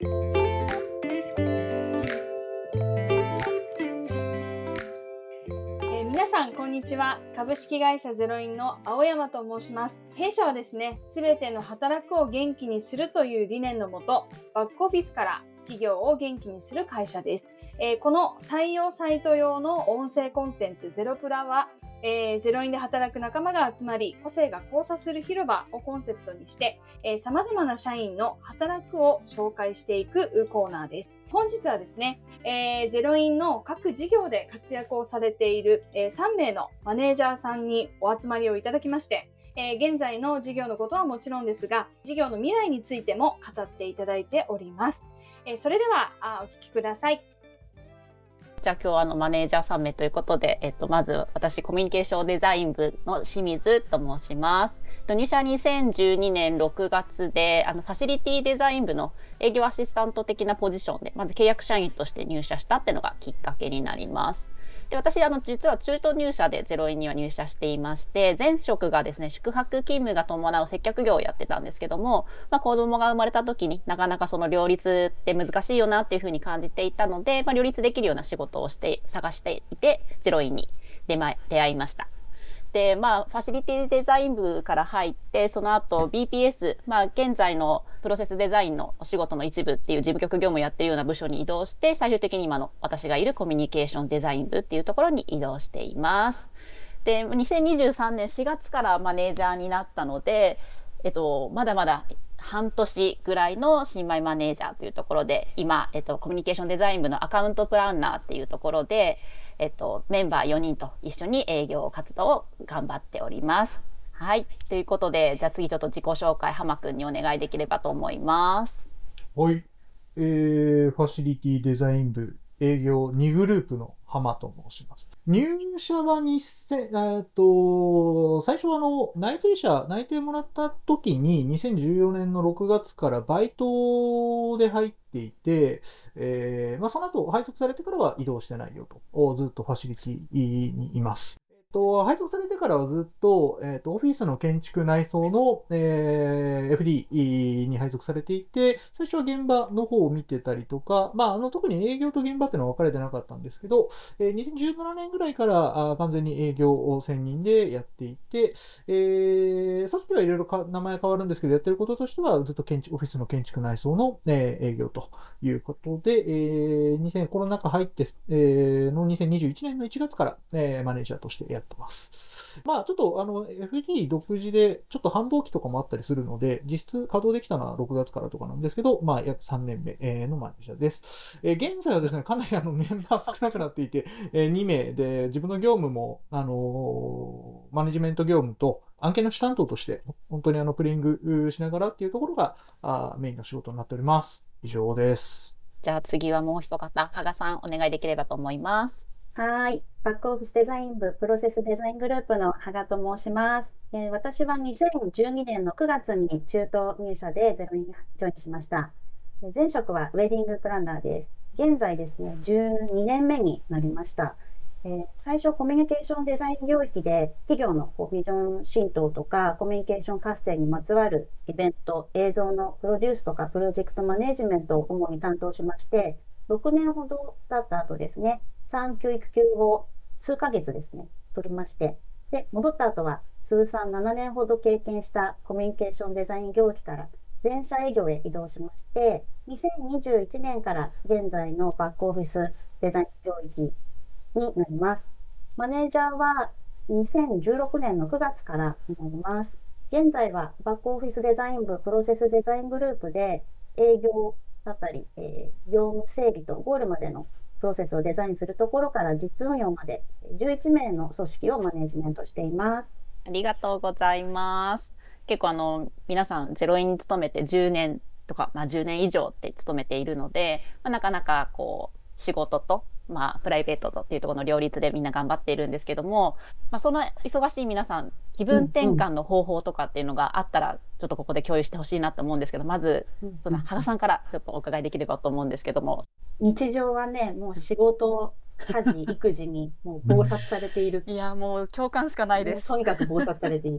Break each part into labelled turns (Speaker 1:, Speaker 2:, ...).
Speaker 1: え皆さん、こんにちは。株式会社ゼロインの青山と申します。弊社はですね、すべての働くを元気にするという理念のもと、バックオフィスから企業を元気にする会社です。えーこの採用サイト用の音声コンテンツゼロプラは、えーゼロインで働く仲間が集まり、個性が交差する広場をコンセプトにして、えー様々な社員の働くを紹介していくコーナーです。本日はですね、えーゼロインの各事業で活躍をされている、えー3名のマネージャーさんにお集まりをいただきまして、えー現在の事業のことはもちろんですが、事業の未来についても語っていただいております。えーそれではあお聞きください。
Speaker 2: じゃあ今日はあのマネージャー3名ということで、えっと、まず私コミュニケーションデザイン部の清水と申します。入社2012年6月で、あのファシリティデザイン部の営業アシスタント的なポジションで、まず契約社員として入社したっていうのがきっかけになります。で、私、あの、実は中途入社でゼロインには入社していまして、前職がですね、宿泊勤務が伴う接客業をやってたんですけども、まあ、子供が生まれた時になかなかその両立って難しいよなっていうふうに感じていたので、まあ、両立できるような仕事をして、探していて、ゼロインに出,、ま、出会いました。で、まあ、ファシリティデザイン部から入って、その後 BPS、まあ、現在のプロセスデザインのお仕事の一部っていう事務局業務やってるような部署に移動して、最終的に今の私がいるコミュニケーションデザイン部っていうところに移動しています。で、2023年4月からマネージャーになったので、えっと、まだまだ半年ぐらいの新米マネージャーというところで、今、えっと、コミュニケーションデザイン部のアカウントプランナーっていうところで、えっと、メンバー4人と一緒に営業活動を頑張っております。はい。ということで、じゃあ次ちょっと自己紹介、浜くんにお願いできればと思います。
Speaker 3: はい。えー、ファシリティデザイン部営業2グループの浜と申します。入社は2000、えっと、最初はあの、内定者、内定もらった時に2014年の6月からバイトで入っていて、えーまあ、その後配属されてからは移動してないよと。ずっとファシリティにいます。と、配属されてからはずっと、えっと、オフィスの建築内装の、えー FD に配属されていて、最初は現場の方を見てたりとか、まあ、あの、特に営業と現場っていうのは分かれてなかったんですけど、えー2017年ぐらいからあ完全に営業を専任でやっていて、えー、組織はいろいろ名前変わるんですけど、やってることとしてはずっと建築、オフィスの建築内装の、えー営業ということで、えー、2000コロナ禍入って、えーの2021年の1月から、えーマネージャーとしてややってます。まあ、ちょっと、あの、FD 独自で、ちょっと繁忙期とかもあったりするので、実質稼働できたのは6月からとかなんですけど、まあ、約3年目のマネージャーです。えー現在はですね、かなりあのメンバー少なくなっていて、え2名で、自分の業務も、あのーマネジメント業務と、案件の主担当として、本当にあの、プレイングしながらっていうところが、あメインの仕事になっております。以上です。
Speaker 2: じゃあ次はもう一方、羽賀さんお願いできればと思います。
Speaker 4: はい。バックオフィスデザイン部プロセスデザイングループの羽賀と申します。えー私は2012年の9月に中途入社でゼロにジョインしました。前職はウェディングプランナーです。現在ですね、12年目になりました。えー最初コミュニケーションデザイン領域で企業のビジョン浸透とかコミュニケーション活性にまつわるイベント、映像のプロデュースとかプロジェクトマネジメントを主に担当しまして、6年ほど経った後ですね、産休育休を数ヶ月ですね、取りまして、で、戻った後は通算7年ほど経験したコミュニケーションデザイン業域から全社営業へ移動しまして、2021年から現在のバックオフィスデザイン領域になります。マネージャーは2016年の9月からになります。現在はバックオフィスデザイン部プロセスデザイングループで営業だったり、えー業務整備とゴールまでのプロセスをデザインするところから実運用まで11名の組織をマネジメントしています。
Speaker 2: ありがとうございます。結構あの、皆さんゼロインに勤めて10年とか、まあ10年以上って勤めているので、まあ、なかなかこう、仕事と、まあプライベートとっていうところの両立でみんな頑張っているんですけども、まあその忙しい皆さん、気分転換の方法とかっていうのがあったら、ちょっとここで共有してほしいなと思うんですけど、まず、その、羽賀さんからちょっとお伺いできればと思うんですけども。
Speaker 4: 日常はね、もう仕事、家事、育児にもう忙殺されている。
Speaker 2: いや、もう共感しかないです。
Speaker 4: とにかく忙殺されている。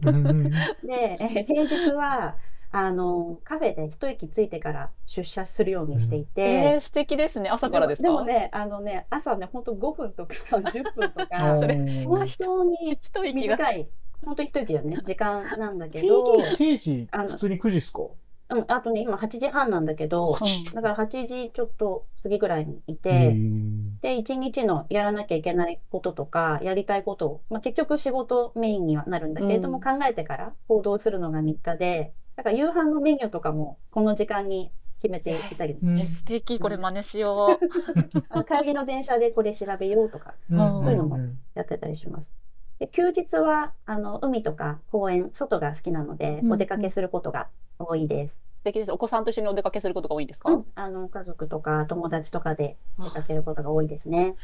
Speaker 4: で、えー平日は、あのカフェで一息ついてから出社するようにしていて、
Speaker 2: えー、素敵ですね。朝からですか？
Speaker 4: でもねあのね朝ね本当5分とか10分とか
Speaker 2: それ
Speaker 4: 本当に
Speaker 2: 一息が。
Speaker 4: 短い。本当一息だね。時間なんだけど、
Speaker 3: 定時
Speaker 4: あの
Speaker 3: 普通に9時ですか？
Speaker 4: うん、あとね今8時半なんだけど
Speaker 2: うん
Speaker 4: だから8時ちょっと過ぎぐらいにい
Speaker 3: へ
Speaker 4: て、
Speaker 3: ー
Speaker 4: で一日のやらなきゃいけないこととかやりたいことを、まあ、結局仕事メインにはなるんだけれども、
Speaker 2: うん。
Speaker 4: 考えてから行動するのが日課でだから夕飯のメニューとかもこの時間に決めていたり、
Speaker 3: うん。
Speaker 2: え素敵。これ真似しよう。
Speaker 4: あ帰りの電車でこれ調べようとか
Speaker 3: うん。
Speaker 4: そういうのも
Speaker 3: ん
Speaker 4: やってたりします。で休日はあの海とか公園外が好きなので、
Speaker 2: うん。
Speaker 4: お出かけすることが多いです。
Speaker 2: 素敵です。お子さんと一緒にお出かけすることが多いんですか、
Speaker 4: うん、あの家族とか友達とかで出かけることが多いですね。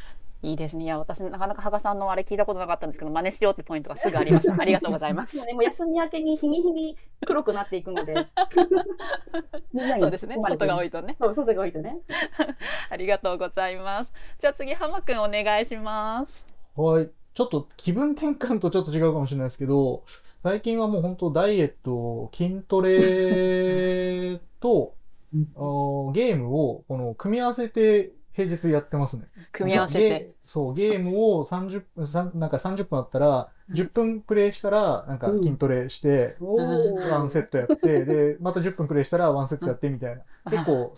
Speaker 2: いいですね。いや私なかなか羽賀さんのあれ聞いたことなかったんですけど真似しようってポイントがすぐありました。ありがとうございます。
Speaker 4: もうね、もう休み明けに日に日に黒くなっていくので。
Speaker 2: そうですね。外が多いとね。
Speaker 4: そう、外が多いとね。
Speaker 2: ありがとうございます。じゃあ次浜くんお願いします。
Speaker 3: はい。ちょっと気分転換とちょっと違うかもしれないですけど、最近はもう本当ダイエット、筋トレと、ゲームをこの組み合わせて平日やってますね。
Speaker 2: 組み合わせ
Speaker 3: ゲ
Speaker 2: て
Speaker 3: そう、ゲームを30分、なんか30分あったら、10分プレイしたら、なんか筋トレして、ワンセットやって、で、また10分プレイしたらワンセットやってみたいな。結構、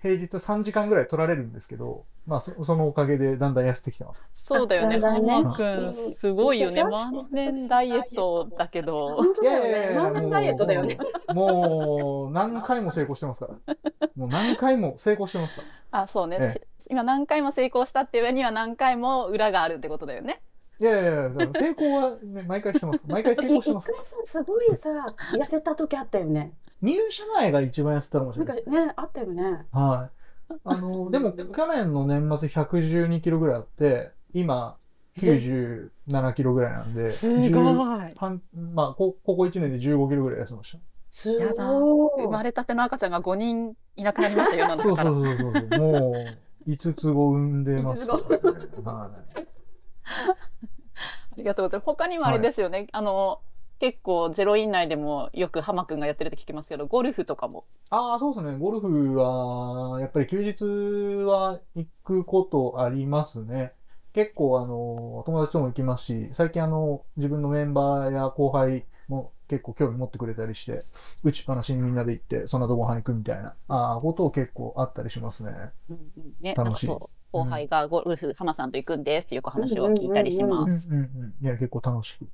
Speaker 3: 平日3時間ぐらい取られるんですけど、まあそ、そのおかげでだんだん痩せてきてます。
Speaker 2: そうだよね
Speaker 4: だんだんね
Speaker 2: 浜くんすごいよね万年ダイエットだけど
Speaker 3: い。やいやいや、
Speaker 4: 満面ダイエットだよね。
Speaker 3: もう、何回も成功してますから。もう何回も成功してますから。
Speaker 2: あそうね、
Speaker 3: え
Speaker 2: 今何回も成功したっていう上には何回も裏があるってことだよね
Speaker 3: いやいやいや、成功は、ね、毎回してます。毎回成功してます
Speaker 4: すごいさ、痩せた時あったよね。
Speaker 3: 入社前が一番痩せたかもし
Speaker 4: なんか
Speaker 3: れないです。
Speaker 4: ね、あったよね。
Speaker 3: はい。あの、でも、去年の年末112キロぐらいあって、今、97キロぐらいなんで、
Speaker 2: すごい
Speaker 3: 10半まあ、こここ1年で15キロぐらい痩せました。
Speaker 4: す
Speaker 2: やだ
Speaker 4: ごい。
Speaker 2: 生まれたての赤ちゃんが5人いなくなりましたよ世の
Speaker 3: そう
Speaker 2: 中から
Speaker 3: そうそうそう。もう、5つ子産んでますからね。はい。
Speaker 2: ありがとうございます他にもあれですよね、あの結構ゼロイン内でもよく浜くんがやってるって聞きますけどゴルフとかも？
Speaker 3: ああ、そうですね。ゴルフは、やっぱり休日は行くことありますね。結構、あの、友達とも行きますし、最近、あの、自分のメンバーや後輩も結構興味持ってくれたりして、打ちっぱなしにみんなで行って、その後ご飯行くみたいな、ああ、ことを結構あったりしますね。
Speaker 2: うんうんね、
Speaker 3: 楽しい
Speaker 2: 後輩がゴルフ浜さんと行くんですっていうお話を聞いたりしま
Speaker 3: うんうん
Speaker 2: す。
Speaker 3: うん。いや、結構楽しく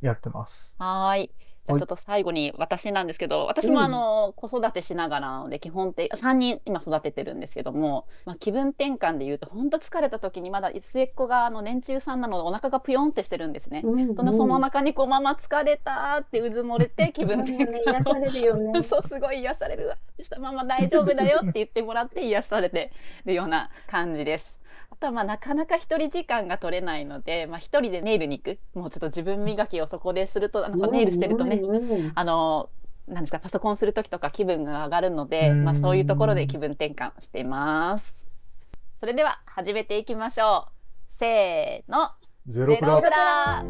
Speaker 3: やってます。
Speaker 2: はーい。じゃあちょっと最後に私なんですけど、私もあの子育てしながらなので基本的3人今育ててるんですけども、まあ、気分転換で言うと本当疲れた時にまだ末っ子があの年中さんなのでお腹がぷよんってしてるんですね。そのその中にこうママ疲れたってうずもれて 気分転換
Speaker 4: ね、癒されるよね。
Speaker 2: そうすごい癒されるわしたママ大丈夫だよって言ってもらって癒されてるような感じです。あとはまあなかなか一人時間が取れないので、まあ、一人でネイルに行く。もうちょっと自分磨きをそこでするとなんかネイルしてるとねあのなんですかパソコンする時とか気分が上がるので、
Speaker 3: うん。
Speaker 2: まあ、そういうところで気分転換しています。それでは始めていきましょう。せーの。
Speaker 3: ゼロプラ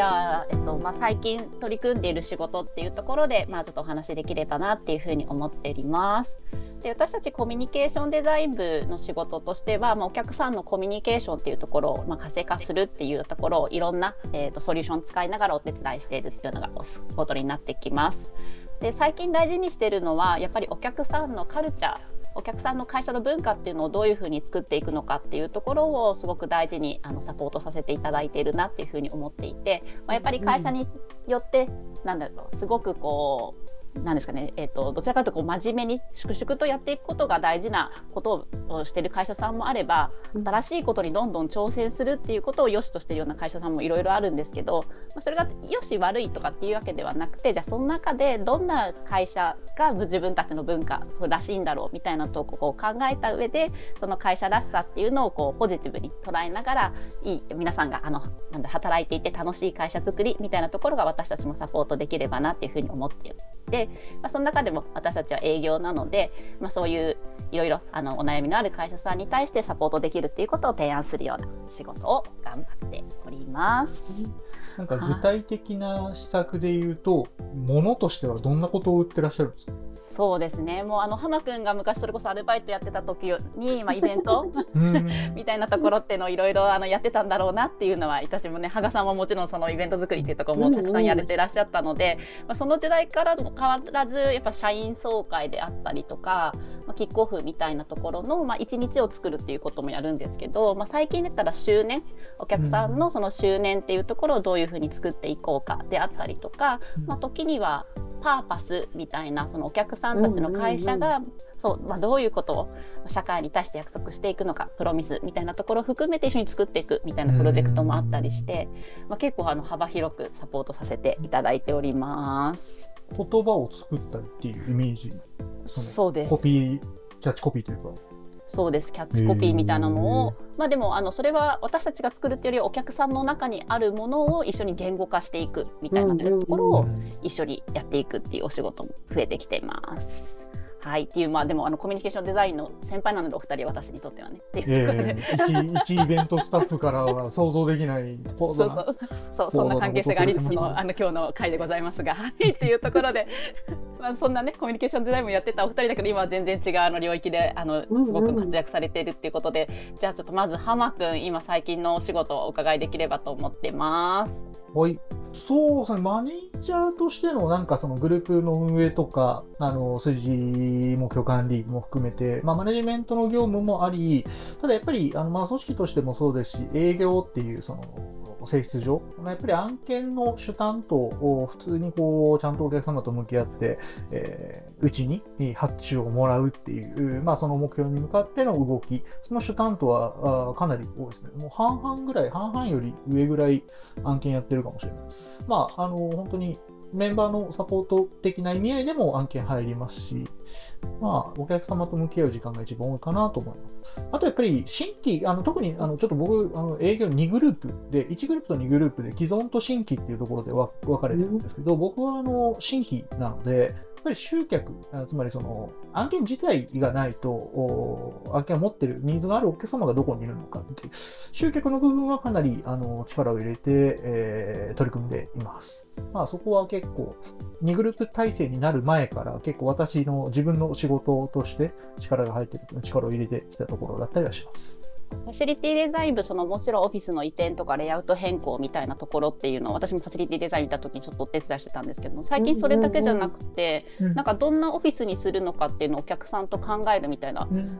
Speaker 2: じゃあ、えっとまあ、最近取り組んでいる仕事っていうところで、まあ、ちょっとお話しできればなっていうふうに思っております。で私たちコミュニケーションデザイン部の仕事としては、まあ、お客さんのコミュニケーションっていうところを、まあ、活性化するっていうところをいろんな、えー、とソリューション使いながらお手伝いしているっていうのがお仕事になってきます。で最近大事にしてるのはやっぱりお客さんのカルチャーお客さんの会社の文化っていうのをどういうふうに作っていくのかっていうところをすごく大事にあのサポートさせていただいているなっていうふうに思っていて、まあ、やっぱり会社によってなんだろうすごくこうなんですかね、えー、とどちらかというとこう真面目に粛々とやっていくことが大事なことをしている会社さんもあれば新しいことにどんどん挑戦するっていうことを良しとしているような会社さんもいろいろあるんですけど、まあ、それが良し悪いとかっていうわけではなくてじゃあその中でどんな会社が自分たちの文化らしいんだろうみたいなとこを考えた上でその会社らしさっていうのをこうポジティブに捉えながらいい皆さんがあのなんだ働いていて楽しい会社づくりみたいなところが私たちもサポートできればなっていうふうに思っていて、まあ、その中でも私たちは営業なので、まあ、そういういろいろあのお悩みのある会社さんに対してサポートできるっていうことを提案するような仕事を頑張っております。
Speaker 3: なんか具体的な施策で言うと、ものとしてはどんなことを売ってらっしゃるんですか？
Speaker 2: そうですね。もうあの浜くんが昔それこそアルバイトやってた時にまあイベント みたいなところっていうのをいろいろあのやってたんだろうなっていうのは私もね羽賀さんももちろんそのイベント作りっていうところもたくさんやれてらっしゃったので、まあ、その時代からも変わらずやっぱ社員総会であったりとか、まあ、キックオフみたいなところのまあ一日を作るっていうこともやるんですけど、まあ、最近だったら周年？お客さんのその周年っていうところをどういうふうに作っていこうかであったりとか、まあ、時にはパーパスみたいなそのお客さんたちの会社が、そうまあ、どういうことを社会に対して約束していくのかプロミスみたいなところを含めて一緒に作っていくみたいなプロジェクトもあったりして、まあ、結構あの幅広くサポートさせていただいております。
Speaker 3: 言葉を作ったりっていうイメージ？
Speaker 2: そうです。
Speaker 3: コピーキャッチコピーというか
Speaker 2: そうです。キャッチコピーみたいなのを、まあ、でもあのそれは私たちが作るっていうよりお客さんの中にあるものを一緒に言語化していくみたいなところを一緒にやっていくっていうお仕事も増えてきてます。はい。っていうまあでもあのコミュニケーションデザインの先輩なのでお二人は私にとってはね。っていうところで、
Speaker 3: えー、一一イベントスタッフからは想像できない
Speaker 2: そうそうそうそんな関係性がありつつのあの今日の回でございますが。はい。っていうところでまあそんなねコミュニケーションデザインもやってたお二人だけど今は全然違うあの領域であのすごく活躍されているっていうことで、うんうん、じゃあちょっとまず浜くん今最近のお仕事をお伺いできればと思ってます。
Speaker 3: はい。そうですね、マネージャーとしてのなんかそのグループの運営とか、あの、数字目標管理も含めて、まあ、マネジメントの業務もあり、ただやっぱり、あの、まあ、組織としてもそうですし、営業っていうその、性質上、やっぱり案件の主担当を普通にこう、ちゃんとお客様と向き合って、えー、うちに発注をもらうっていう、まあその目標に向かっての動き、その主担当はあかなり多いですね。もう半々ぐらい、半々より上ぐらい案件やってるかもしれない。まあ、あの、本当にメンバーのサポート的な意味合いでも案件入りますし、まあ、お客様と向き合う時間が一番多いかなと思います。あとやっぱり新規、あの特にあのちょっと僕、あの営業2グループで、1グループと2グループで既存と新規っていうところで分かれてるんですけど、僕はあの新規なので、っぱり集客、つまりその案件自体がないと、案件を持ってるニーズがあるお客様がどこにいるのかっていう、集客の部分はかなりあの力を入れて、えー、取り組んでいます。まあそこは結構、2グループ体制になる前から結構私の自分の仕事として力が入ってる、力を入れてきたところだったりはします。
Speaker 2: ファシリティデザイン部そのもちろんオフィスの移転とかレイアウト変更みたいなところっていうのを私もファシリティデザイン見た時にちょっとお手伝いしてたんですけど最近それだけじゃなくて、うんうん、なんかどんなオフィスにするのかっていうのをお客さんと考えるみたいな、うん、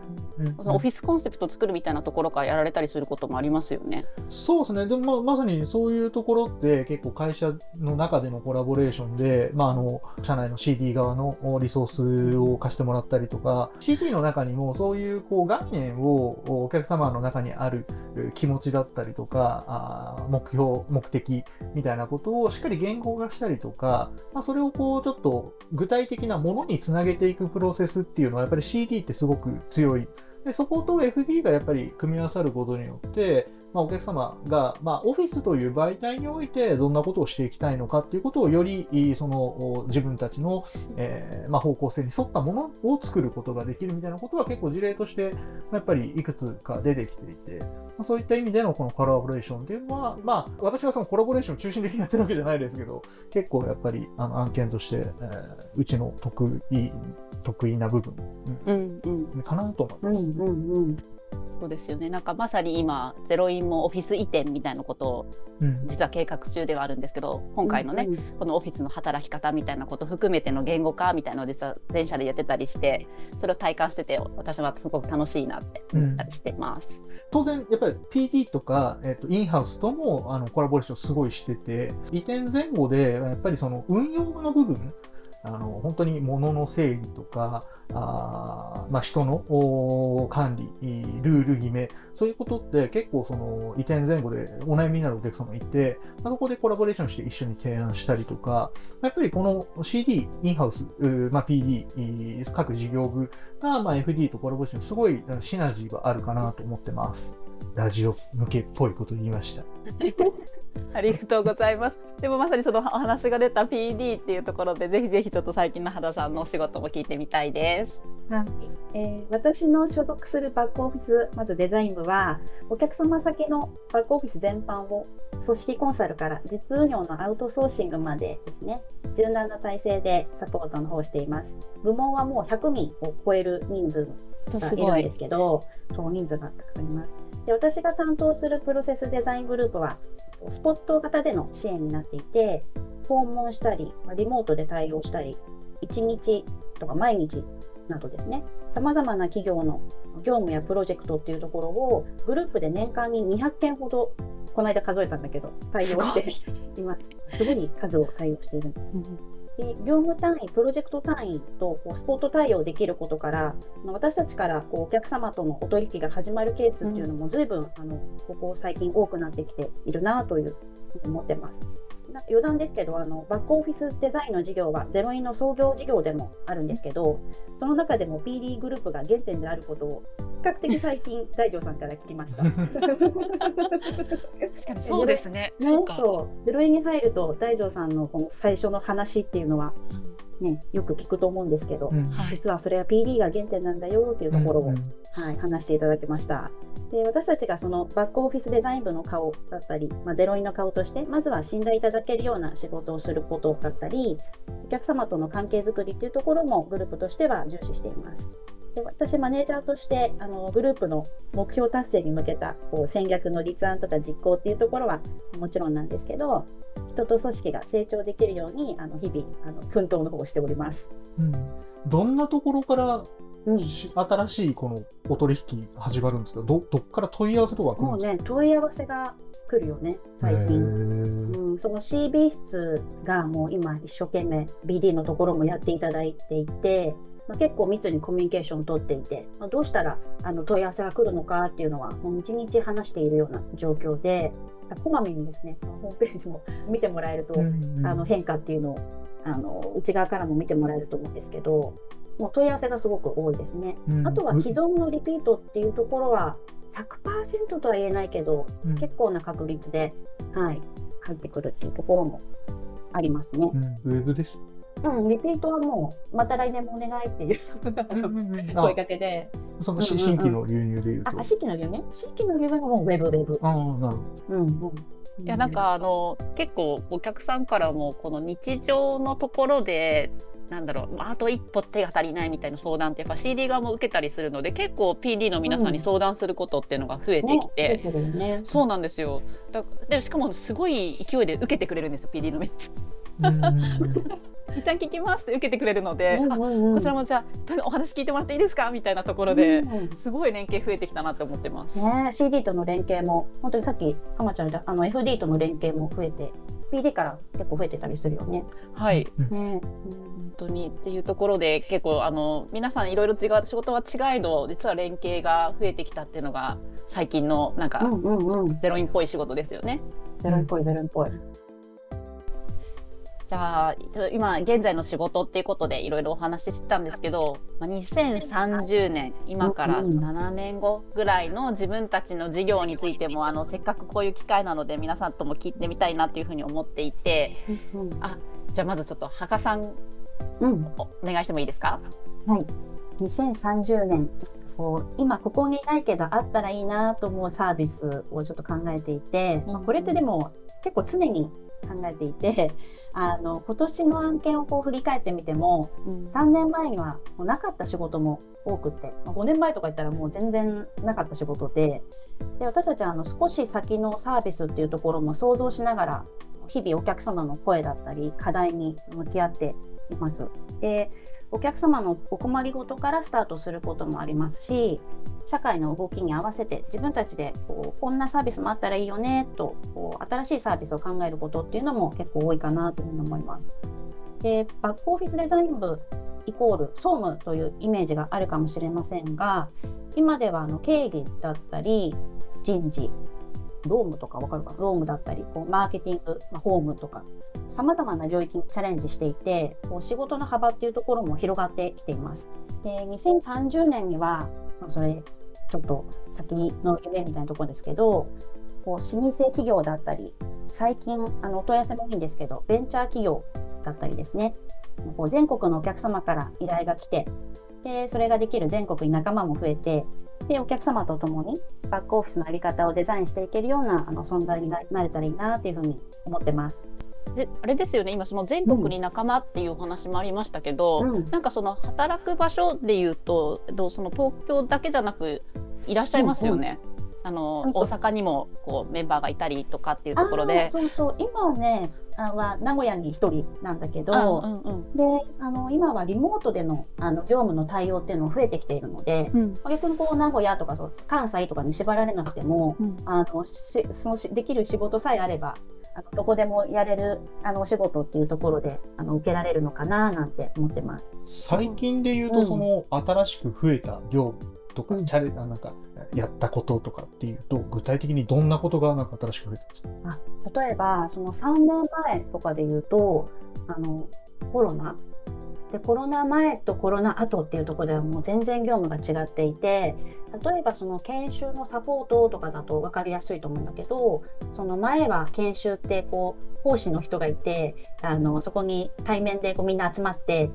Speaker 2: そのオフィスコンセプトを作るみたいなところからやられたりすることもありますよね。
Speaker 3: そうですね。でもままさにそういうところって結構会社の中でのコラボレーションで、まあ、あの社内の CD 側のリソースを貸してもらったりとか CD の中にもそういうこう概念をお客様の中にある気持ちだったりとか、あ目標、目的みたいなことをしっかり言語化したりとか、まあ、それをこうちょっと具体的なものにつなげていくプロセスっていうのはやっぱり CD ってすごく強い。でそこと FB がやっぱり組み合わさることによって、まあ、お客様が、まあ、オフィスという媒体においてどんなことをしていきたいのかっていうことをよりその自分たちの、えー、まあ、方向性に沿ったものを作ることができるみたいなことは結構事例としてやっぱりいくつか出てきていて、まあ、そういった意味でのこのコラボレーションっていうのは、まあ、私がそのコラボレーションを中心的にやってるわけじゃないですけど結構やっぱりあの案件として、えー、うちの得意得意な部分、うんうん、かなと思います。うんうんうん
Speaker 2: そうですよね。なんかまさに今ゼロインもオフィス移転みたいなことを実は計画中ではあるんですけど、うん、今回のね、うんこのオフィスの働き方みたいなこと含めての言語化みたいなのを実は全社でやってたりしてそれを体感してて私はすごく楽しいなって思ったりしてます。
Speaker 3: うん、当然やっぱり PD とか、えーと、インハウスともあのコラボレーションすごいしてて移転前後でやっぱりその運用の部分あの本当に物の整理とかあ、まあ、人の管理ルール決めそういうことって結構その移転前後でお悩みになるお客様いて、まあ、そこでコラボレーションして一緒に提案したりとかやっぱりこの CD インハウス、まあ、PD 各事業部が、まあ、FD とコラボレーションすごいシナジーがあるかなと思ってます。ラジオ向けっぽいこと言いました。
Speaker 2: ありがとうございます。でもまさにそのお話が出た PD っていうところでぜひぜひちょっと最近の原さんのお仕事も聞いてみたいです。
Speaker 4: はいえー、私の所属するバックオフィス、まずデザイン部は、お客様先のバックオフィス全般を組織コンサルから実運用のアウトソーシングまでですね、柔軟な体制でサポートの方をしています。部門はもう100名を超える人数がいるんですけど、そう人数がたくさんいます。で私が担当するプロセスデザイングループは、スポット型での支援になっていて、訪問したり、リモートで対応したり、1日とか毎日などですね、さまざまな企業の業務やプロジェクトっていうところをグループで年間に200件ほど、この間数えたんだけど、対応しています。すごい数を対応しているんです。で業務単位、プロジェクト単位とこうスポット対応できることから、私たちからこうお客様とのお取引が始まるケースっていうのも随分、うん、あのここ最近多くなってきているなという思ってます。余談ですけどあのバックオフィスデザインの事業はゼロインの創業事業でもあるんですけどその中でも PD グループが原点であることを比較的最近大城さんから聞きました。確か
Speaker 2: にそうですね。
Speaker 4: ねそうゼロインに入ると大城さんのこの最初の話っていうのは、ね、よく聞くと思うんですけど、うん、実はそれは PD が原点なんだよっていうところを、うんうん、はい、話していただきました。で私たちがそのバックオフィスデザイン部の顔だったり、まあ、ゼロインの顔としてまずは信頼いただけるような仕事をすることだったりお客様との関係づくりっていうところもグループとしては重視しています。で私、マネージャーとしてあのグループの目標達成に向けたこう戦略の立案とか実行っていうところはもちろんなんですけど人と組織が成長できるようにあの日々あの奮闘の方をしております。
Speaker 3: うん、どんなところからうん、新しいこのお取引始まるんですか？どどっから問い合わせとか
Speaker 4: もうね問い合わせが来るよね最近、うん、その CB 室がもう今一生懸命 BD のところもやっていただいていて、まあ、結構密にコミュニケーションを取っていて、まあ、どうしたらあの問い合わせが来るのかっていうのはもう日々話しているような状況でこまめにですねそのホームページも見てもらえると、うんうん、あの変化っていうのをあの内側からも見てもらえると思うんですけどもう問い合わせがすごく多いですね。うん、あとは既存のリピートっていうところは100%とは言えないけど、うん、結構な確率で、はい、入ってくるっていうところもありますね。
Speaker 3: うん、ウェブです
Speaker 4: うん、リピートはもう、また来年もお願いっていう 声かけで。
Speaker 3: その新規の流入でいうと。
Speaker 4: あ、新規の流入新規の流入はもうウェブ、ウェブ。
Speaker 3: ああ、なるほど。うん、うん。
Speaker 2: いやなんかあの結構お客さんからもこの日常のところでなんだろうあと一歩手が足りないみたいな相談ってやっぱ CD 側も受けたりするので結構 PD の皆さんに相談することっていうのが増えてきて、
Speaker 4: うんね、
Speaker 2: そうなんですよだでしかもすごい勢いで受けてくれるんですよ PD のメッセージ。一旦聞きますって受けてくれるので、うんうんうん、こちらもじゃあお話聞いてもらっていいですかみたいなところで、うんすごい連携増えてきたなって思ってます。
Speaker 4: ね、CD との連携も本当にさっき浜ちゃんあの FD との連携も増えて PD から結構増えてたりするよね。
Speaker 2: はい、ね、本当にっていうところで結構あの皆さんいろいろ違う仕事は違いど実は連携が増えてきたっていうのが最近のなんか、うんうんうん、ゼロインっぽい仕事ですよね。
Speaker 4: ゼロインっぽいゼロインっぽい。
Speaker 2: じゃあ今現在の仕事っていうことでいろいろお話ししてたんですけど、まあ、2030年今から7年後ぐらいの自分たちの事業についてもあのせっかくこういう機会なので皆さんとも聞いてみたいなというふうに思っていて、あじゃあまずちょっと羽賀さん、うん、お願いしてもいいですか？
Speaker 4: はい。2030年今ここにいないけどあったらいいなと思うサービスをちょっと考えていて、まあ、これってでも結構常に考えていて あの今年の案件をこう振り返ってみても、うん、3年前にはもうなかった仕事も多くて、まあ、5年前とか言ったらもう全然なかった仕事でで私たちはあの少し先のサービスっていうところも想像しながら日々お客様の声だったり課題に向き合っています。でお客様のお困りごとからスタートすることもありますし社会の動きに合わせて自分たちでこうこんなサービスもあったらいいよねとこう新しいサービスを考えることっていうのも結構多いかなというふうに思います。でバックオフィスデザイン部イコール総務というイメージがあるかもしれませんが今ではあの経理だったり人事ロームとかわかるかロームだったりこうマーケティング、まあ、ホームとかさまざまな領域にチャレンジしていてこう仕事の幅っていうところも広がってきています。で2030年には、まあ、それちょっと先の夢みたいなところですけどこう老舗企業だったり最近あのお問い合わせもいいんですけどベンチャー企業だったりですねこう全国のお客様から依頼が来てで、それができる全国に仲間も増えて、で、お客様と共にバックオフィスのあり方をデザインしていけるようなあの存在になれたらいいなっていうふうに思ってます。
Speaker 2: であれですよね。今その全国に仲間っていうお話もありましたけど、
Speaker 4: うん。
Speaker 2: なんかその働く場所でいうとえっとその東京だけじゃなくいらっしゃいますよね。あの
Speaker 4: うん
Speaker 2: 大阪にもこうメンバーがいたりとかっていうところで。
Speaker 4: そうそう、今はね、あは名古屋に一人なんだけど、
Speaker 2: あうんうん。
Speaker 4: であの今はリモートでのあの業務の対応っていうのも増えてきているので、
Speaker 2: うん。
Speaker 4: 逆にこう名古屋とかそう関西とかに縛られなくても、
Speaker 2: うん。
Speaker 4: あのしそのしできる仕事さえあればあのどこでもやれるあのお仕事っていうところであの受けられるのかななんて思ってます。
Speaker 3: 最近で言うと、
Speaker 4: うん。
Speaker 3: その新しく増えた業務とか、
Speaker 4: うん。
Speaker 3: チャレあなんかやったこととかっていうと、具体的にどんなことがなんか新しく増えたんですか？
Speaker 4: 例えばその3年前とかで言うとあのコロナでコロナ前とコロナ後っていうとこではもう全然業務が違っていて例えばその研修のサポートとかだと分かりやすいと思うんだけどその前は研修ってこう講師の人がいてあのそこに対面でこうみんな集まって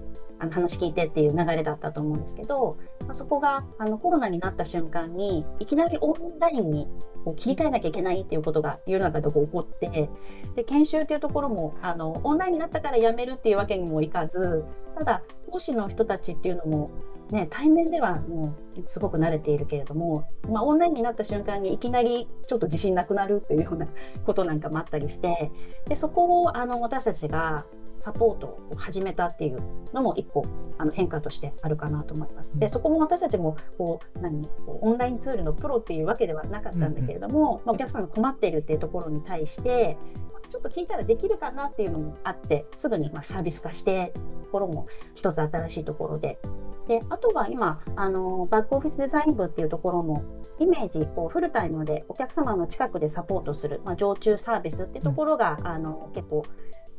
Speaker 4: あの話聞いてっていう流れだったと思うんですけど、まあ、そこがあのコロナになった瞬間にいきなりオンラインにこう切り替えなきゃいけないっていうことが世の中でこ起こってで研修っていうところもあのオンラインになったからやめるっていうわけにもいかずただ講師の人たちっていうのも、ね、対面ではもうすごく慣れているけれども、まあ、オンラインになった瞬間にいきなりちょっと自信なくなるっていうようなことなんかもあったりしてでそこをあの私たちがサポートを始めたっていうのも一個あの変化としてあるかなと思います。でそこも私たちもこう何オンラインツールのプロっていうわけではなかったんだけれども、まあ、お客さんが困っているっていうところに対してちょっと聞いたらできるかなっていうのもあってすぐにまあサービス化してところも一つ新しいところで。であとは今あのバックオフィスデザイン部っていうところもイメージこうフルタイムでお客様の近くでサポートする、まあ、常駐サービスってところが、あの結構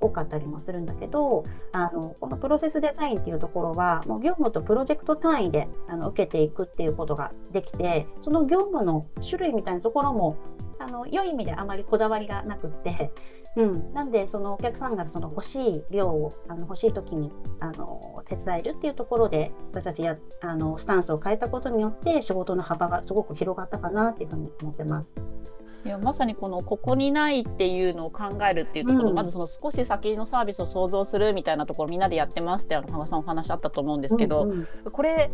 Speaker 4: 多かったりもするんだけどあのこのプロセスデザインっていうところはもう業務とプロジェクト単位であの受けていくっていうことができてその業務の種類みたいなところもあの良い意味であまりこだわりがなくって、うん、なんでそのお客さんがその欲しい量をあの欲しい時にあの手伝えるっていうところで私たちやあのスタンスを変えたことによって仕事の幅がすごく広がったかなっていうふうに思ってます。
Speaker 2: いやまさにこのここにないっていうのを考えるっていうところ、
Speaker 4: うん。
Speaker 2: まずその少し先のサービスを想像するみたいなところみんなでやってますってあの羽賀さんお話あったと思うんですけど、
Speaker 4: うんうん。
Speaker 2: これ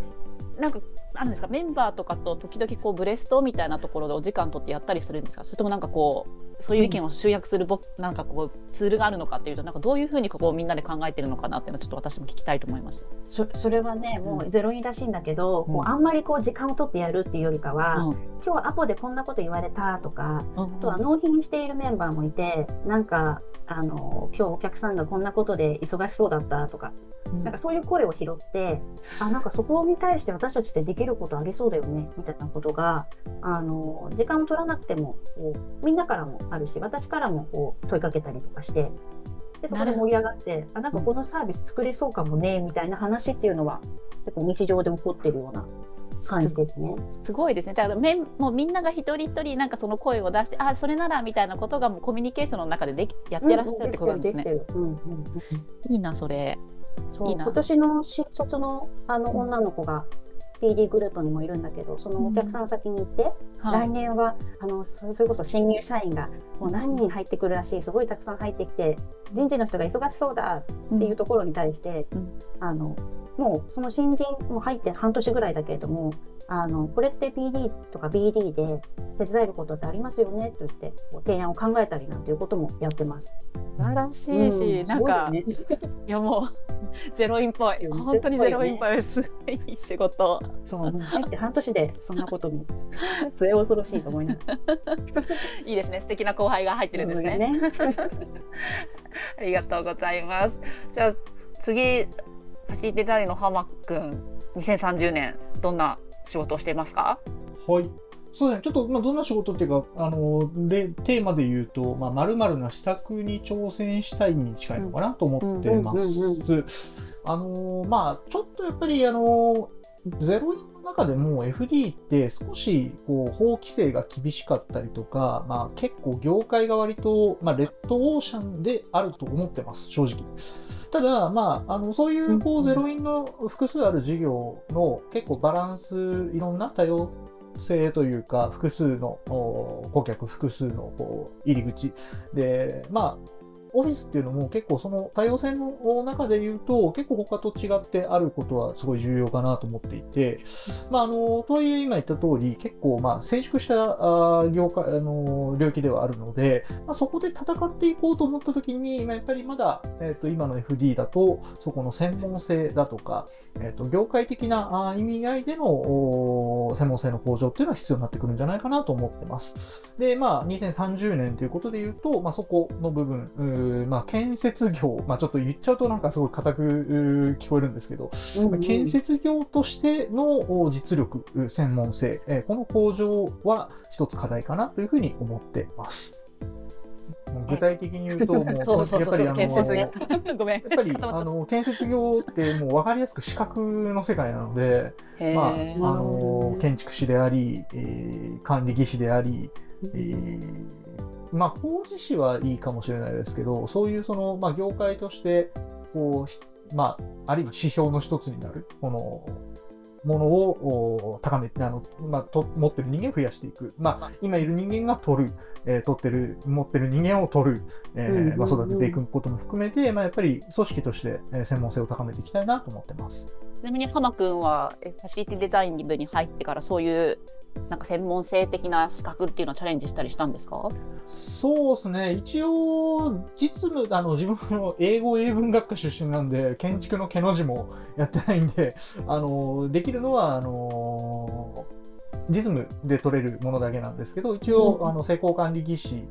Speaker 2: なんかあるんですかメンバーとかと時々こうブレストみたいなところでお時間取ってやったりするんですか？それともなんかこうそういう意見を集約するぼ、なんかこうツールがあるのかっていうとなんかどういうふうにここをみんなで考えてるのかなっていうのをちょっと私も聞きたいと思いました。
Speaker 4: そそれはねもうゼロインらしいんだけど、
Speaker 3: うん
Speaker 4: こうあんまりこう時間を取ってやるっていうよりかは、
Speaker 2: うん。
Speaker 4: 今日アポでこんなこと言われたとか
Speaker 2: あ
Speaker 4: あとは納品しているメンバーもいてなんかあの今日お客さんがこんなことで忙しそうだったとかなんかそういう声を拾ってあなんかそこに対して私たちってできることありそうだよねみたいなことがあの時間を取らなくてもこうみんなからもあるし私からもこう問いかけたりとかしてでそこで盛り上がってあなんかこのサービス作れそうかもねみたいな話っていうのは結構日常で起こってるような感じですね。
Speaker 2: すごいですね。だからもうみんなが一人一人なんかその声を出して、あそれならみたいなことがもうコミュニケーションの中でできやってらっしゃるってことなんですね。いいなそれ。
Speaker 4: そう
Speaker 2: いいな
Speaker 4: 今年の新卒のあの女の子が PD グループにもいるんだけどそのお客さん先に行って、
Speaker 2: はい。
Speaker 4: 来年はあのそそれこそ新入社員がもう何人入ってくるらしいすごいたくさん入ってきて人事の人が忙しそうだっていうところに対して、
Speaker 2: うん。
Speaker 4: あのもうその新人も入って半年ぐらいだけれどもあのこれって PD とか BD で手伝えることってありますよねと言って提案を考えたりなんていうこともやってます。
Speaker 2: 素晴らしいし、
Speaker 4: うん
Speaker 2: なんか、
Speaker 4: ね
Speaker 2: いやもう ゼロインっぽい
Speaker 4: うん
Speaker 2: 本当にゼロインっぽいすごい仕事。
Speaker 4: そう入って半年でそんなことに 末恐ろしいと思いながら。
Speaker 2: いいですね素敵な後輩が入ってるんですね。
Speaker 4: ね
Speaker 2: ありがとうございます。じゃあ次ファシリティタリの浜くん2030年どんな仕事をしていますか？
Speaker 3: はい。そうですね、ちょっと、まあ、どんな仕事っていうか、あの、でテーマで言うと、まあ、〇〇な施策に挑戦したいに近いのかなと思ってます。あの、まあ、ちょっとやっぱり、あの、ゼロインの中でも FD って少しこう法規制が厳しかったりとか、まあ、結構業界が割と、まあ、レッドオーシャンであると思ってます、正直。ただ、まあ、あのそういうこうゼロインの複数ある事業の結構バランス、いろんな多様性というか、複数の顧客、複数のこう入り口で、まあ、オフィスっていうのも結構その多様性の中で言うと、結構他と違ってあることはすごい重要かなと思っていて、まあ、あの、とはいえ今言った通り、結構まあ、成熟した業界、あの、領域ではあるので、まあ、そこで戦っていこうと思った時に、まあ、やっぱりまだ、えっ、ー、と、今の FD だと、そこの専門性だとか、えっ、ー、と、業界的な意味合いでの専門性の向上っていうのは必要になってくるんじゃないかなと思ってます。で、まあ、2030年ということで言うと、まあ、そこの部分、まあ、建設業、まあ、ちょっと言っちゃうとなんかすごい硬く聞こえるんですけど、うんうん、建設業としての実力、専門性、えこの向上は一つ課題かなというふうに思ってます。具体的に言うと、もう、やっぱり、あの、ごめん。やっぱり、あの、建設業ってもう分かりやすく資格の世界なので、まあ、あの、建築士であり、えー、管理技師であり、えー、まあ、工事士はいいかもしれないですけど、そういうその、まあ、業界として、こう、まあ、あるいは指標の一つになる、この、ものを高めて、あの、まあ、と持ってる人間を増やしていく。まあ、今いる人間が取る、えー、取ってる、持ってる人間を取る、えー、まあ、育てていくことも含めて、まあ、やっぱり組織として、え専門性を高めていきたいなと思ってます。
Speaker 2: ちなみに浜君はファシリティデザイン部に入ってからそういうなんか専門性的な資格っていうのをチャレンジしたりしたんですか？
Speaker 3: そうですね。一応、実務、あの、自分の英語英文学科出身なんで、建築の毛の字もやってないんで、あの、できるのは、あの、実務で取れるものだけなんですけど、一応、うん、あの、施工管理技師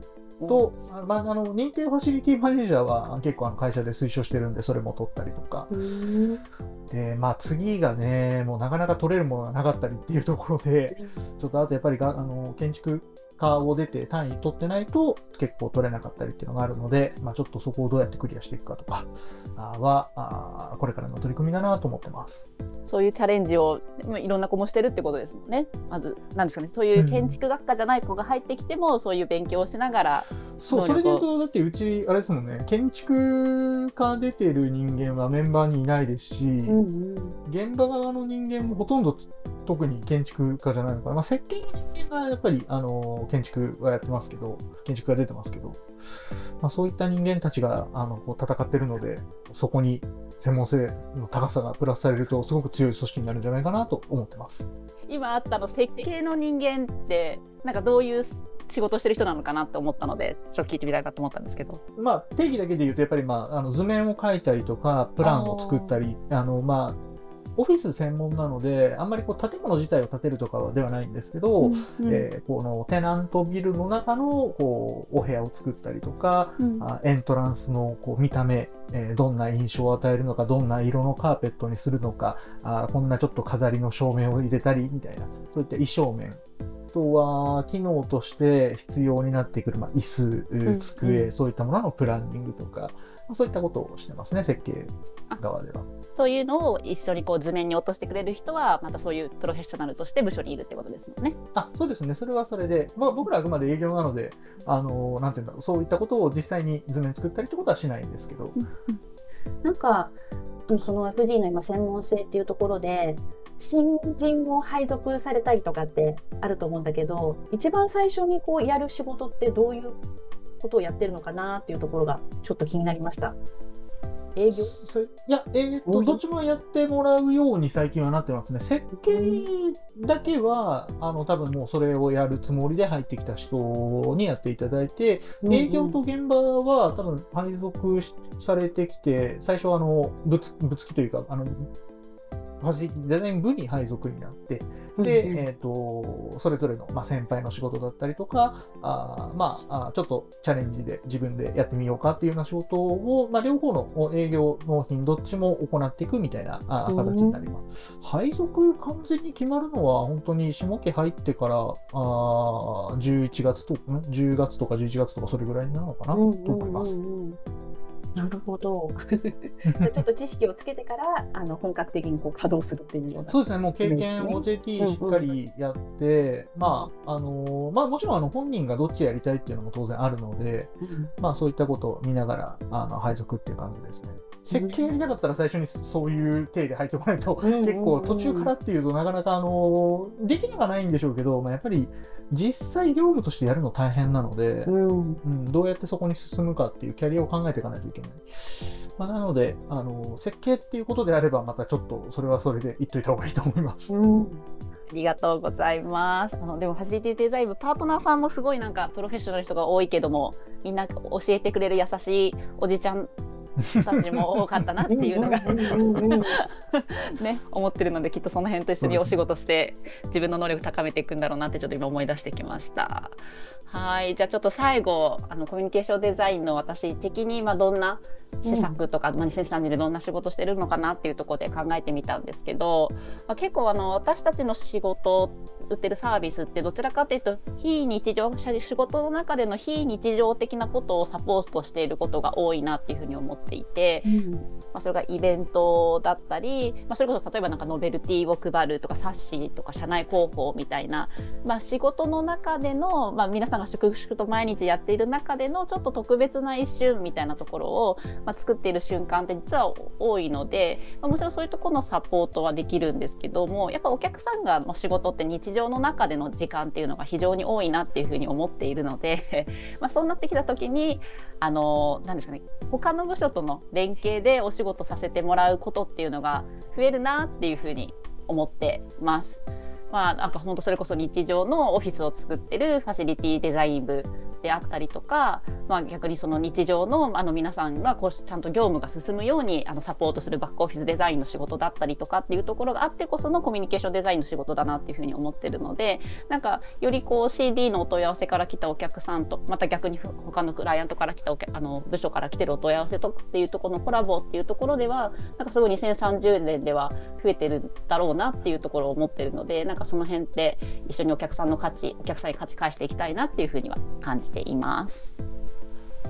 Speaker 3: と、うん、まあ、あの認定ファシリティマネージャーは結構あの会社で推奨してるんでそれも取ったりとか、でまあ次がねもうなかなか取れるものがなかったりっていうところでちょっとあとやっぱりがあの建築科を出て単位取ってないと結構取れなかったりっていうのがあるので、まあ、ちょっとそこをどうやってクリアしていくかとかはあこれからの取り組みだなと思ってます。
Speaker 2: そういうチャレンジをいろんな子もしてるってことですもんね。まずなんですかね。そういう建築学科じゃない子が入ってきても、うん、そういう勉強をしながら
Speaker 3: そうそれで言うとだってうちあれですもんね。建築家出てる人間はメンバーにいないですし、うんうん、現場側の人間もほとんど特に建築家じゃないのかな、まあ、設計の人間はやっぱりあの建築はやってますけど、建築が出てますけど、まあ、そういった人間たちがあのこう戦ってるので、そこに専門性の高さがプラスされると、すごく強い組織になるんじゃないかなと思ってます。
Speaker 2: 今あったの設計の人間って、なんかどういう仕事してる人なのかなと思ったので、ちょっと聞いてみたいなと思ったんですけど。
Speaker 3: まあ、定義だけで言うと、やっぱり、まあ、あの図面を描いたりとか、プランを作ったり、あの、まあ、オフィス専門なので、あんまりこう建物自体を建てるとかではないんですけど、うんうん、えー、このテナントビルの中のこうお部屋を作ったりとか、うん、エントランスのこう見た目、えー、どんな印象を与えるのか、どんな色のカーペットにするのか、あこんなちょっと飾りの照明を入れたりみたいな、そういった衣装面あとは、機能として必要になってくる、まあ、椅子、机、うんうん、そういったもののプランニングとか、そういったことをしてますね、設計側では。
Speaker 2: そういうのを一緒にこう図面に落としてくれる人は、またそういうプロフェッショナルとして部署にいるってことですもんね。
Speaker 3: あそうですね、それはそれで、まあ、僕らあくまで営業なので、あのなんていうんだろう、そういったことを実際に図面作ったりってことはしないんですけど。
Speaker 4: なんか、その FD の今、専門性っていうところで、新人を配属されたりとかってあると思うんだけど、一番最初にこうやる仕事ってどういうことをやってるのかなっていうところがちょっと気になりました。営業？い
Speaker 3: や、えー、っと、どっちもやってもらうように最近はなってますね。設計だけは、あの、多分もうそれをやるつもりで入ってきた人にやっていただいて、営業と現場は多分配属されてきて、最初あの、ぶつ、ぶつきというか、あの、ファシリティデザイン部に配属になって、で、えっ、ー、と、それぞれの、まあ、先輩の仕事だったりとか、あまあ、ちょっとチャレンジで自分でやってみようかっていうような仕事を、まあ、両方の営業、納品、どっちも行っていくみたいなあ形になります。配属完全に決まるのは、本当に下期入ってから、あ11月とか、10月とか11月とかそれぐらいなのかな、と思います。
Speaker 4: なるほど。ちょっと知識をつけてからあの本格的にこう稼働するっていうような。
Speaker 3: そうですね、もう経験、
Speaker 4: ね
Speaker 3: OJT しっかりやって、まあ、あのまあもちろんあの本人がどっちやりたいっていうのも当然あるので、
Speaker 4: うん
Speaker 3: まあそういったことを見ながら、あの、配属っていう感じですね。設計やりたかったら最初にそういう体で入ってこないと、
Speaker 4: うん
Speaker 3: 結構途中からっていうとなかなかあの、できなくはないんでしょうけど、まあやっぱり実際業務としてやるの大変なので、
Speaker 4: うん
Speaker 3: うん、どうやってそこに進むかっていうキャリアを考えていかないといけない。まあ、なので、あの、設計っていうことであれば、またちょっとそれはそれで言っといた方がいいと思います。
Speaker 4: うん
Speaker 2: ありがとうございます。あのでもファシリティデザイン部パートナーさんもすごいなんかプロフェッショナルの人が多いけどもみんな教えてくれる優しいおじちゃんたちも多かったなっていうのが。
Speaker 4: うんうんうんうん
Speaker 2: ね思ってるのできっとその辺と一緒にお仕事して自分の能力高めていくんだろうなってちょっと今思い出してきました。はいじゃあちょっと最後あのコミュニケーションデザインの私的にまあどんな施策とか、まあ、2030でどんな仕事してるのかなっていうところで考えてみたんですけど、まあ、結構あの私たちの仕事売ってるサービスってどちらかというと非日常仕事の中での非日常的なことをサポートしていることが多いなっていうふうに思っていて、まあ、それがイベントだったり、まあ、それこそ例えばなんかノベルティを配るとか冊子とか社内広報みたいな、まあ、仕事の中での、まあ、皆さんが粛々と毎日やっている中でのちょっと特別な一瞬みたいなところを、まあ、作っている瞬間って実は多いので、まあ、もちろんそういうところのサポートはできるんですけどもやっぱお客さんがもう仕事って日常の中での時間っていうのが非常に多いなっていうふうに思っているので まあそうなってきた時にあの何ですかね他の部署との連携でお仕仕事させてもらうことっていうのが増えるなっていうふうに思ってます。まあ、なんか本当それこそ日常のオフィスを作ってるファシリティデザイン部であったりとか、まあ、逆にその日常のあの皆さんがこうちゃんと業務が進むようにあのサポートするバックオフィスデザインの仕事だったりとかっていうところがあってこそのコミュニケーションデザインの仕事だなっていうふうに思ってるのでなんかよりこう CD のお問い合わせから来たお客さんとまた逆に他のクライアントから来たおあの部署から来てるお問い合わせとっていうところのコラボっていうところではなんかすごい2030年では増えてるだろうなっていうところを思ってるのでなんかその辺って一緒にお客さんの価値お客さんに価値返していきたいなっていうふうには感じています。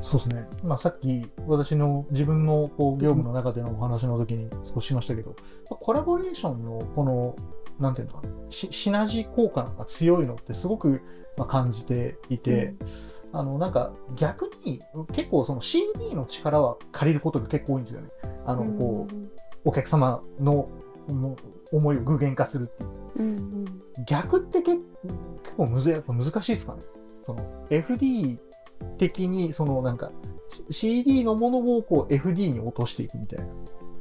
Speaker 3: そうですね。まあ、さっき私の自分のこう業務の中でのお話の時に少ししましたけど、まあコラボレーションのこの、なんていうのかな、シシナジー効果が強いのってすごくまあ感じていて、あの、なんか逆に結構その CD の力は借りることが結構多いんですよね。あの、こう、お客様のの思いを具現化するっていう。
Speaker 2: うん
Speaker 3: 逆って結結構むずやっぱ難しいですかねその FD 的にそのなんか CD のものをこう FD に落としていくみたいな。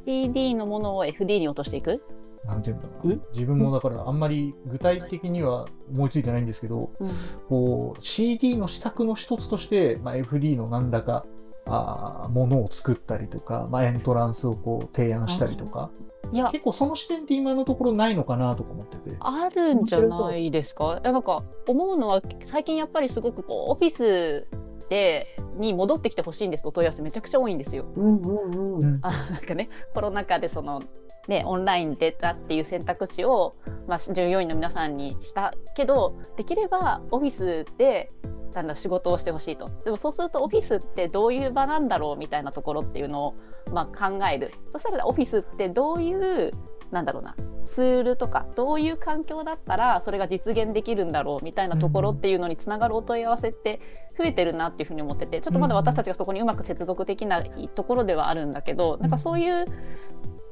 Speaker 2: CD のものを FD に落としていく、
Speaker 3: なんていうんだろうな。自分もだからあんまり具体的には思いついてないんですけど、
Speaker 2: うん
Speaker 3: こう CD の施策の一つとして、まあ、FD の何らかあーものを作ったりとか、まあ、エントランスをこう提案したりとか、
Speaker 2: いや
Speaker 3: 結構その視点って今のところないのかなとか思ってて。
Speaker 2: あるんじゃないですか？なんか思うのは最近やっぱりすごくこうオフィスでに戻ってきてほしいんですとお問い合わせめちゃくちゃ多いんですよ。
Speaker 4: うんうんうん。
Speaker 2: あなんかねコロナ禍でそのねオンラインに出たっていう選択肢を、まあ、従業員の皆さんにしたけどできればオフィスでなんだ仕事をしてほしいと。でもそうするとオフィスってどういう場なんだろうみたいなところっていうのを、まあ、考える。そしたらオフィスってどういうなんだろうな。ツールとかどういう環境だったらそれが実現できるんだろうみたいなところっていうのにつながるお問い合わせって増えてるなっていうふうに思っててちょっとまだ私たちがそこにうまく接続できないところではあるんだけどなん。かそういう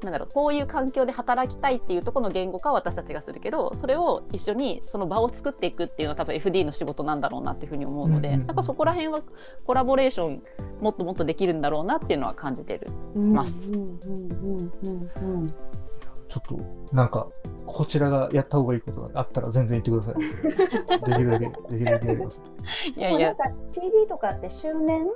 Speaker 2: なんだろうこういう環境で働きたいっていうところの言語化は私たちがするけどそれを一緒にその場を作っていくっていうのは多分 FD の仕事なんだろうなっていうふうに思うので、
Speaker 3: うん。うんうん
Speaker 2: なんかそこら辺はコラボレーションもっともっとできるんだろうなっていうのは感じてる。ます
Speaker 3: ちょっと、なんか、こちらがやった方がいいことがあったら全然言ってください。できるだけ、できるだけやります。
Speaker 2: いやいや
Speaker 4: CD とかって周年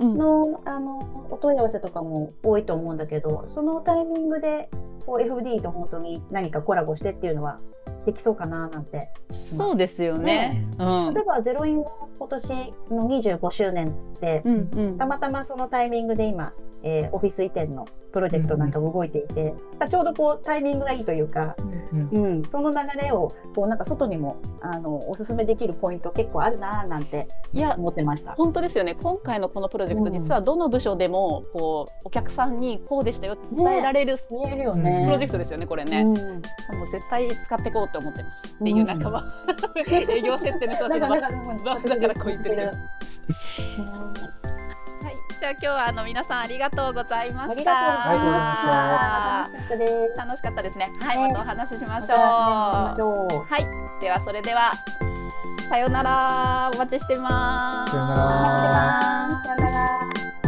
Speaker 2: うん
Speaker 4: のあのお問い合わせとかも多いと思うんだけどそのタイミングでこう FD と本当に何かコラボしてっていうのはできそうかななんて
Speaker 2: そうですよね。うん
Speaker 4: 例えばゼロインも今年の25周年で
Speaker 2: うんうん
Speaker 4: たまたまそのタイミングで今、えーオフィス移転のプロジェクトなんかも動いていて、ちょうどこうタイミングがいいというか
Speaker 3: うん
Speaker 4: うん、その流れをそうなんか外にもあのおすすめできるポイント結構あるなーなんて
Speaker 2: いや
Speaker 4: 思ってました。
Speaker 2: 本当ですよね。今回のこのプロジェクト、
Speaker 4: うん。
Speaker 2: 実はどの部署でもこうお客さんにこうでしたよ伝えられる
Speaker 4: 見えるよ
Speaker 3: ね。
Speaker 4: ね。
Speaker 2: プロジェクトですよねこれね、
Speaker 4: うん。
Speaker 2: もう絶対使っていこうと思ってます、っていう
Speaker 4: うん。
Speaker 2: 仲間。営業設定の人たち だからこう言ってるじゃあ今日はあの皆さんありがとうございました。
Speaker 4: ありがとうございました。
Speaker 2: は
Speaker 4: 楽しかったです。
Speaker 2: 楽しかったですね。はい、
Speaker 4: ね
Speaker 2: またお話し
Speaker 4: しましょう。
Speaker 2: はい、ではそれではさようならお待ちしてます。
Speaker 3: さようなら
Speaker 4: お待ちしてます。さよなら。